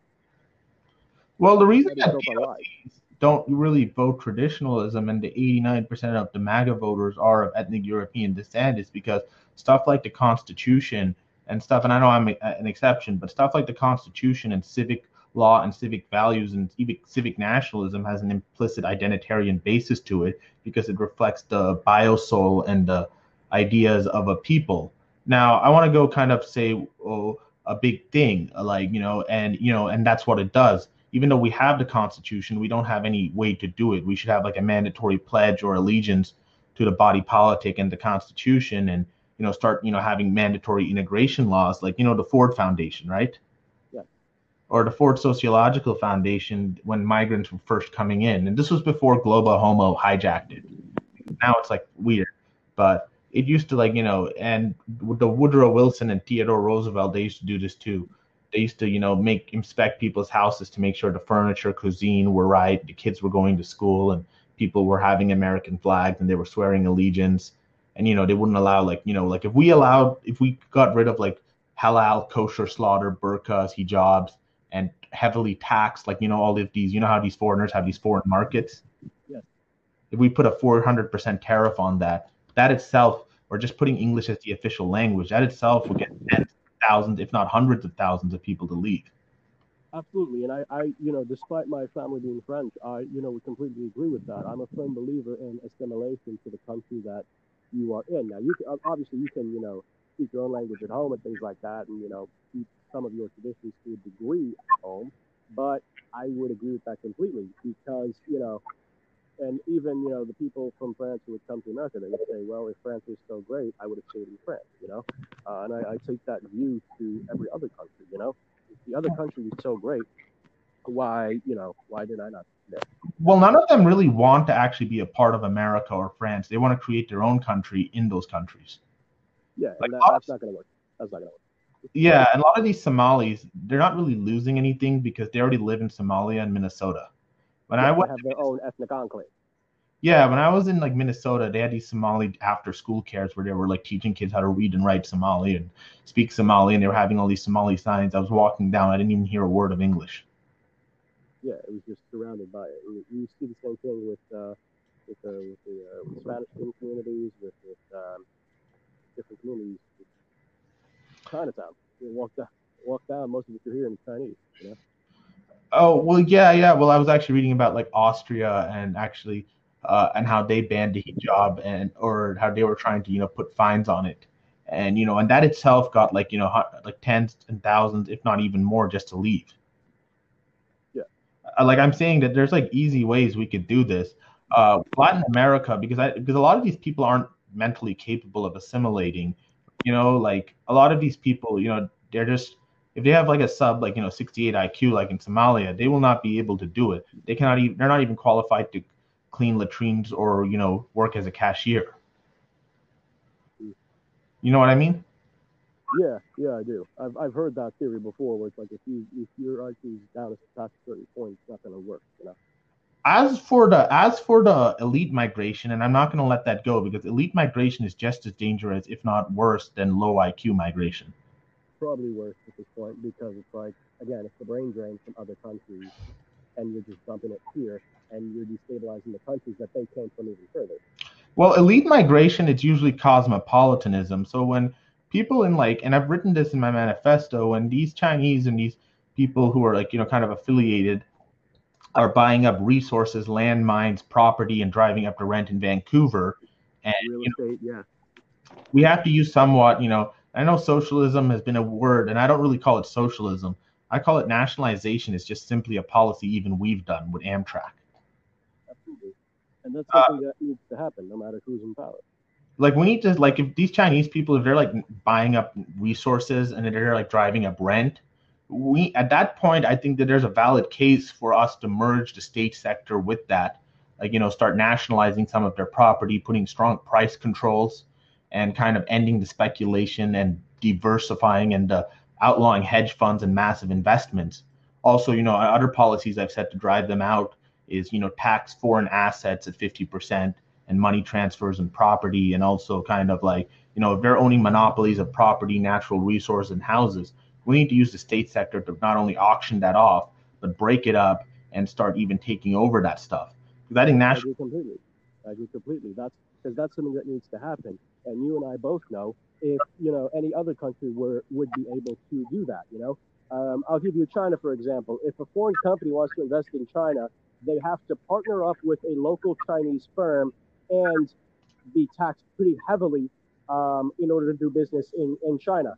well, the reason that POCs don't really vote traditionalism and the 89% of the MAGA voters are of ethnic European descent is because stuff like the Constitution and stuff, and I know I'm an exception, but stuff like the Constitution and civic law and civic values and civic, nationalism has an implicit identitarian basis to it because it reflects the biosoul and the ideas of a people. Now, I want to go kind of say oh, a big thing, uh, like, you know, and, you know, and that's what it does even though we have the Constitution, we don't have any way to do it. We should have like a mandatory pledge or allegiance to the body politic and the Constitution, and you know start you know having mandatory integration laws, like you know the Ford Foundation, right? Or the Ford Sociological Foundation when migrants were first coming in, and this was before Global Homo hijacked it. now it's like weird, but it used to like you know, and the Woodrow Wilson and Theodore Roosevelt they used to do this too. They used to you know make inspect people's houses to make sure the furniture, cuisine were right, the kids were going to school, and people were having American flags and they were swearing allegiance. And you know they wouldn't allow like you know like if we allowed if we got rid of like halal kosher slaughter burqas hijabs and heavily taxed like you know all of these you know how these foreigners have these foreign markets? Yes. if we put a 400% tariff on that that itself or just putting english as the official language that itself would get tens thousands if not hundreds of thousands of people to leave. Absolutely and I, I you know despite my family being french i you know would completely agree with that. I'm a firm believer in assimilation to the country that you are in. Now you can, obviously you can you know speak your own language at home and things like that and you know keep some of your traditions to a degree at home, but I would agree with that completely because, you know, and even, you know, the people from France who would come to America, they would say, well, if France was so great, I would have stayed in France, you know? Uh, and I, I take that view to every other country, you know? If the other country was so great, why, you know, why did I not? Well, none of them really want to actually be a part of America or France. They want to create their own country in those countries. Yeah, like, that, that's not going to work. That's not going to work. Yeah, and a lot of these Somalis, they're not really losing anything because they already live in Somalia and Minnesota. When yeah, I went, have their own ethnic enclave. Yeah, when I was in like Minnesota, they had these Somali after school cares where they were like teaching kids how to read and write Somali and speak Somali, and they were having all these Somali signs. I was walking down, I didn't even hear a word of English. Yeah, it was just surrounded by it. You, see the same thing with uh, with, uh, with the uh, with Spanish communities, with, with um, different communities Chinatown. You walk down, walk down. Most of what you're hearing is Chinese. You know. Oh well, yeah, yeah. Well, I was actually reading about like Austria and actually uh, and how they banned the hijab and or how they were trying to you know put fines on it, and you know and that itself got like you know like tens and thousands, if not even more, just to leave. Yeah. Uh, like I'm saying that there's like easy ways we could do this. Uh, Latin America because I because a lot of these people aren't mentally capable of assimilating you know, like a lot of these people, you know, they're just if they have like a sub like you know 68 IQ like in Somalia, they will not be able to do it. They cannot even they're not even qualified to clean latrines or you know work as a cashier. You know what I mean? Yeah, yeah, I do. I've, I've heard that theory before, where it's like if you if your IQ is down past a certain point, it's not going to work. You know as for the as for the elite migration, and I'm not going to let that go because elite migration is just as dangerous, if not worse, than low IQ migration. Probably worse at this point because it's like again, it's the brain drain from other countries, and you're just dumping it here, and you're destabilizing the countries that they came from even further. Well, elite migration it's usually cosmopolitanism. So when people in like, and I've written this in my manifesto, when these Chinese and these people who are like you know kind of affiliated are buying up resources, land mines, property, and driving up to rent in Vancouver. And real estate, you know, yeah. We have to use somewhat, you know, I know socialism has been a word, and I don't really call it socialism. I call it nationalization. It's just simply a policy even we've done with Amtrak. Absolutely. And that's something uh, that needs to happen no matter who's in power. Like we need to like if these Chinese people if they're like buying up resources and they're like driving up rent, we at that point i think that there's a valid case for us to merge the state sector with that like you know start nationalizing some of their property putting strong price controls and kind of ending the speculation and diversifying and uh, outlawing hedge funds and massive investments. Also you know other policies i've set to drive them out is you know tax foreign assets at 50% and money transfers and property and also kind of like you know if they're owning monopolies of property natural resources and houses we need to use the state sector to not only auction that off, but break it up and start even taking over that stuff. Because I think national. I agree completely. I agree completely. That's because that's something that needs to happen. And you and I both know if you know any other country were would be able to do that. You know, um, I'll give you China for example. If a foreign company wants to invest in China, they have to partner up with a local Chinese firm and be taxed pretty heavily um, in order to do business in, in China.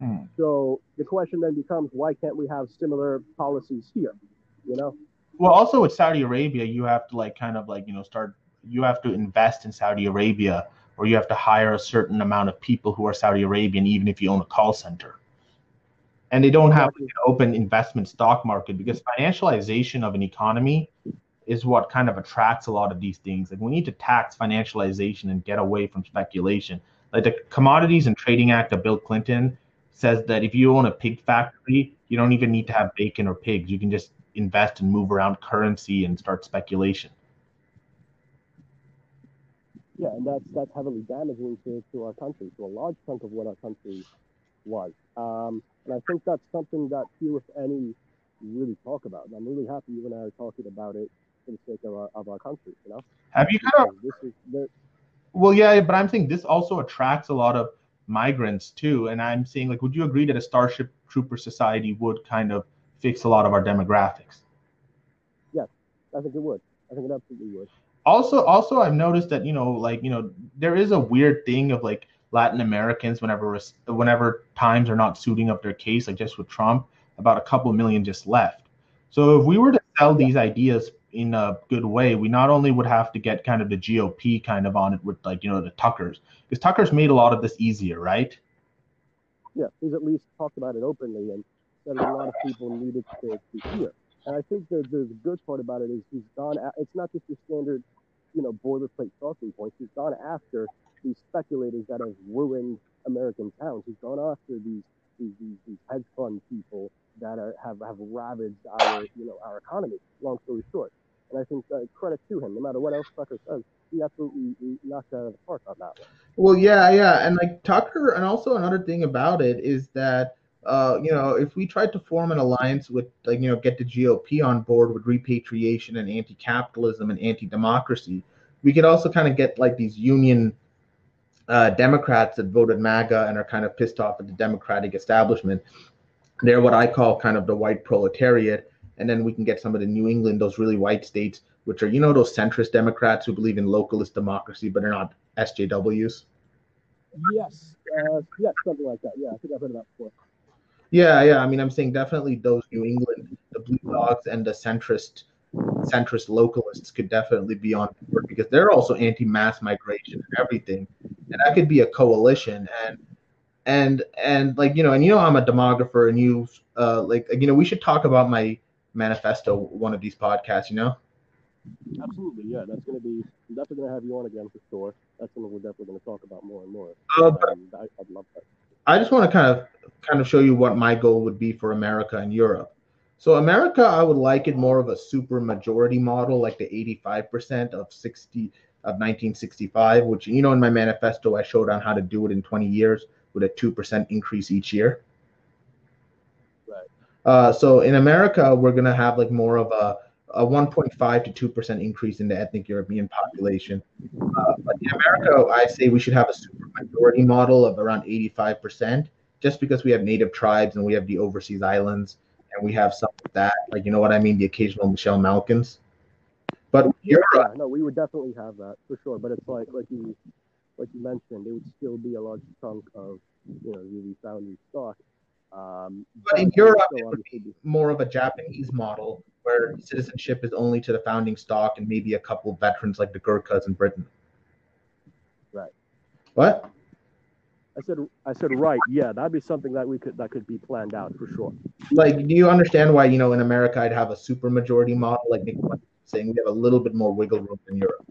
Hmm. So the question then becomes, why can't we have similar policies here? You know. Well, also with Saudi Arabia, you have to like kind of like you know start. You have to invest in Saudi Arabia, or you have to hire a certain amount of people who are Saudi Arabian, even if you own a call center. And they don't have an open investment stock market because financialization of an economy is what kind of attracts a lot of these things. Like we need to tax financialization and get away from speculation. Like the Commodities and Trading Act of Bill Clinton says that if you own a pig factory, you don't even need to have bacon or pigs. You can just invest and move around currency and start speculation. Yeah, and that's that's heavily damaging to, to our country, to a large chunk of what our country was. Um, and I think that's something that few, if any, really talk about. And I'm really happy you and I are talking about it for the sake of our, of our country. You know, have you kind of? This is well, yeah, but I'm saying this also attracts a lot of migrants too. And I'm saying, like, would you agree that a Starship Trooper society would kind of fix a lot of our demographics? Yes, I think it would. I think it absolutely would. Also, also, I've noticed that you know, like, you know, there is a weird thing of like Latin Americans whenever whenever times are not suiting up their case, like just with Trump, about a couple million just left. So if we were to sell these ideas in a good way, we not only would have to get kind of the GOP kind of on it with like you know the Tuckers, because Tucker's made a lot of this easier, right? Yeah, he's at least talked about it openly and that a lot of people needed to, to hear. And I think the, the good part about it is he's gone. it's not just your standard, you know, boilerplate talking points. He's gone after these speculators that have ruined American towns. He's gone after these these, these, these hedge fund people that are, have have ravaged our you know our economy. Long story short, and I think uh, credit to him. No matter what else Tucker says, he absolutely knocked out of the park on that one. Well, yeah, yeah, and like Tucker, and also another thing about it is that. Uh, you know, if we tried to form an alliance with, like, you know, get the GOP on board with repatriation and anti-capitalism and anti-democracy, we could also kind of get like these union uh, Democrats that voted MAGA and are kind of pissed off at the Democratic establishment. They're what I call kind of the white proletariat, and then we can get some of the New England, those really white states, which are you know those centrist Democrats who believe in localist democracy, but are not SJWs. Yes, uh, yes, something like that. Yeah, I think I've heard of that before. Yeah, yeah. I mean, I'm saying definitely those New England, the Blue Dogs, and the centrist centrist localists could definitely be on board because they're also anti-mass migration and everything, and that could be a coalition. And and and like you know, and you know, I'm a demographer, and you uh like you know, we should talk about my manifesto one of these podcasts. You know. Absolutely, yeah. That's going to be I'm definitely going to have you on again for sure. That's something we're definitely going to talk about more and more. Uh, um, I, I'd love that. I just want to kind of kind of show you what my goal would be for America and Europe. So America, I would like it more of a super majority model, like the 85% of 60 of 1965, which you know in my manifesto I showed on how to do it in 20 years with a two percent increase each year. Right. Uh, so in America, we're gonna have like more of a a 1.5 to 2 percent increase in the ethnic European population. Uh, but in America, I say we should have a super majority model of around 85 percent, just because we have native tribes and we have the overseas islands and we have some of that, like you know what I mean, the occasional Michelle Malkins. But yeah, yeah, no, we would definitely have that for sure. But it's like like you like you mentioned, it would still be a large chunk of you know really founding stock. Um, but in Europe, it would be more of a Japanese model where citizenship is only to the founding stock and maybe a couple of veterans like the Gurkhas in Britain. Right. What? I said, I said, right, yeah, that'd be something that we could that could be planned out for sure. Like, do you understand why you know in America I'd have a super majority model, like Nick saying we have a little bit more wiggle room than Europe.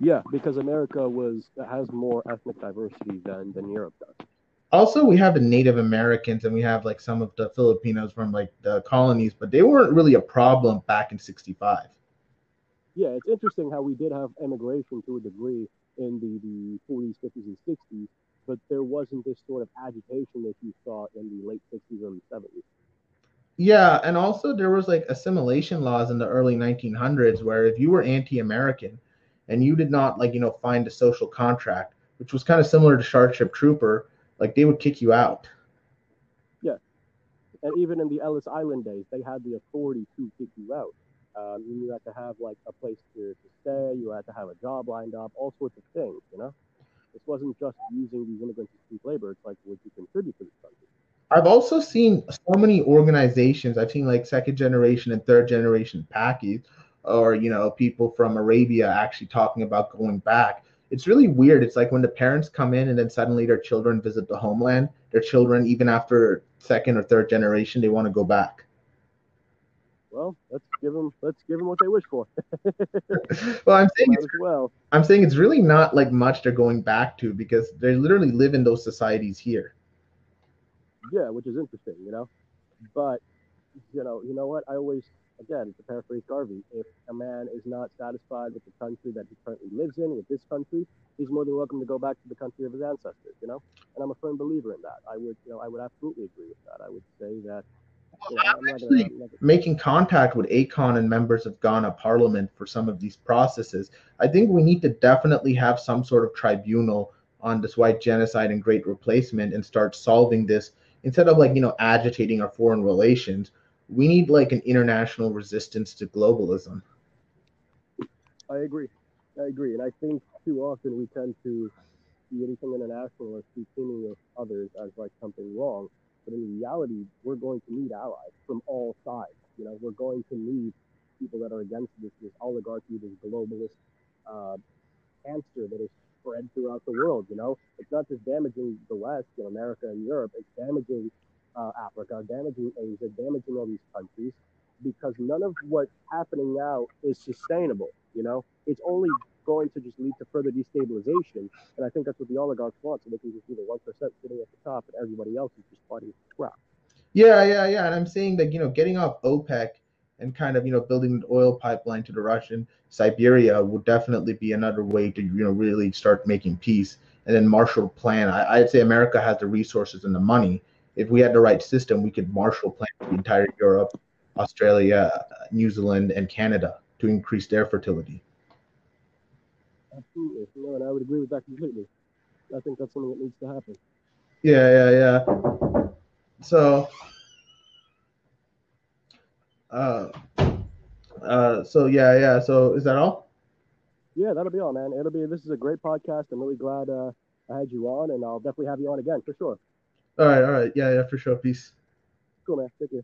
Yeah, because America was has more ethnic diversity than than Europe does. Also, we have the Native Americans and we have like some of the Filipinos from like the colonies, but they weren't really a problem back in '65. Yeah, it's interesting how we did have immigration to a degree in the, the 40s, 50s, and 60s, but there wasn't this sort of agitation that you saw in the late 60s, early 70s. Yeah, and also there was like assimilation laws in the early 1900s where if you were anti-American and you did not like you know find a social contract, which was kind of similar to Starship Trooper, like they would kick you out. Yeah, and even in the Ellis Island days, they had the authority to kick you out. Um, you had to have like a place to, to stay. You had to have a job lined up, all sorts of things. You know. This wasn't just using these immigrants as cheap labor. It's like, would you contribute to this country? I've also seen so many organizations. I've seen like second generation and third generation Pakis, or you know, people from Arabia actually talking about going back. It's really weird. It's like when the parents come in and then suddenly their children visit the homeland. Their children, even after second or third generation, they want to go back. well, let's give them let's give them what they wish for. well, I'm saying Might as well. I'm saying it's really not like much they're going back to because they literally live in those societies here. Yeah, which is interesting, you know. But you know, you know what? I always, again, to paraphrase Garvey, if a man is not satisfied with the country that he currently lives in, with this country, he's more than welcome to go back to the country of his ancestors. You know, and I'm a firm believer in that. I would, you know, I would absolutely agree with that. I would say that. You know, I'm gonna, I'm gonna- Making contact with ACON and members of Ghana Parliament for some of these processes, I think we need to definitely have some sort of tribunal on this white genocide and great replacement and start solving this instead of like you know agitating our foreign relations. We need like an international resistance to globalism. I agree. I agree. And I think too often we tend to see anything international or see teaming with others as like something wrong. But in reality, we're going to need allies from all sides. You know, we're going to need people that are against this, this oligarchy, this globalist uh, cancer that is spread throughout the world. You know, it's not just damaging the West, know, America and Europe. It's damaging uh, Africa, damaging Asia, damaging all these countries because none of what's happening now is sustainable. You know, it's only going to just lead to further destabilization, and I think that's what the oligarchs want, so they can just be the one percent sitting at the top, and everybody else is just fighting crap. Yeah, yeah, yeah. And I'm saying that, you know, getting off OPEC and kind of, you know, building an oil pipeline to the Russian Siberia would definitely be another way to, you know, really start making peace. And then Marshall Plan, I, I'd say America has the resources and the money. If we had the right system, we could marshal Plan the entire Europe, Australia, New Zealand, and Canada to increase their fertility. Absolutely, no, and I would agree with that completely. I think that's something that needs to happen. Yeah, yeah, yeah. So, uh, uh, so yeah, yeah. So is that all? Yeah, that'll be all, man. It'll be. This is a great podcast. I'm really glad uh, I had you on, and I'll definitely have you on again for sure. All right, all right. Yeah, yeah, for sure. Peace. Cool, man. Thank you.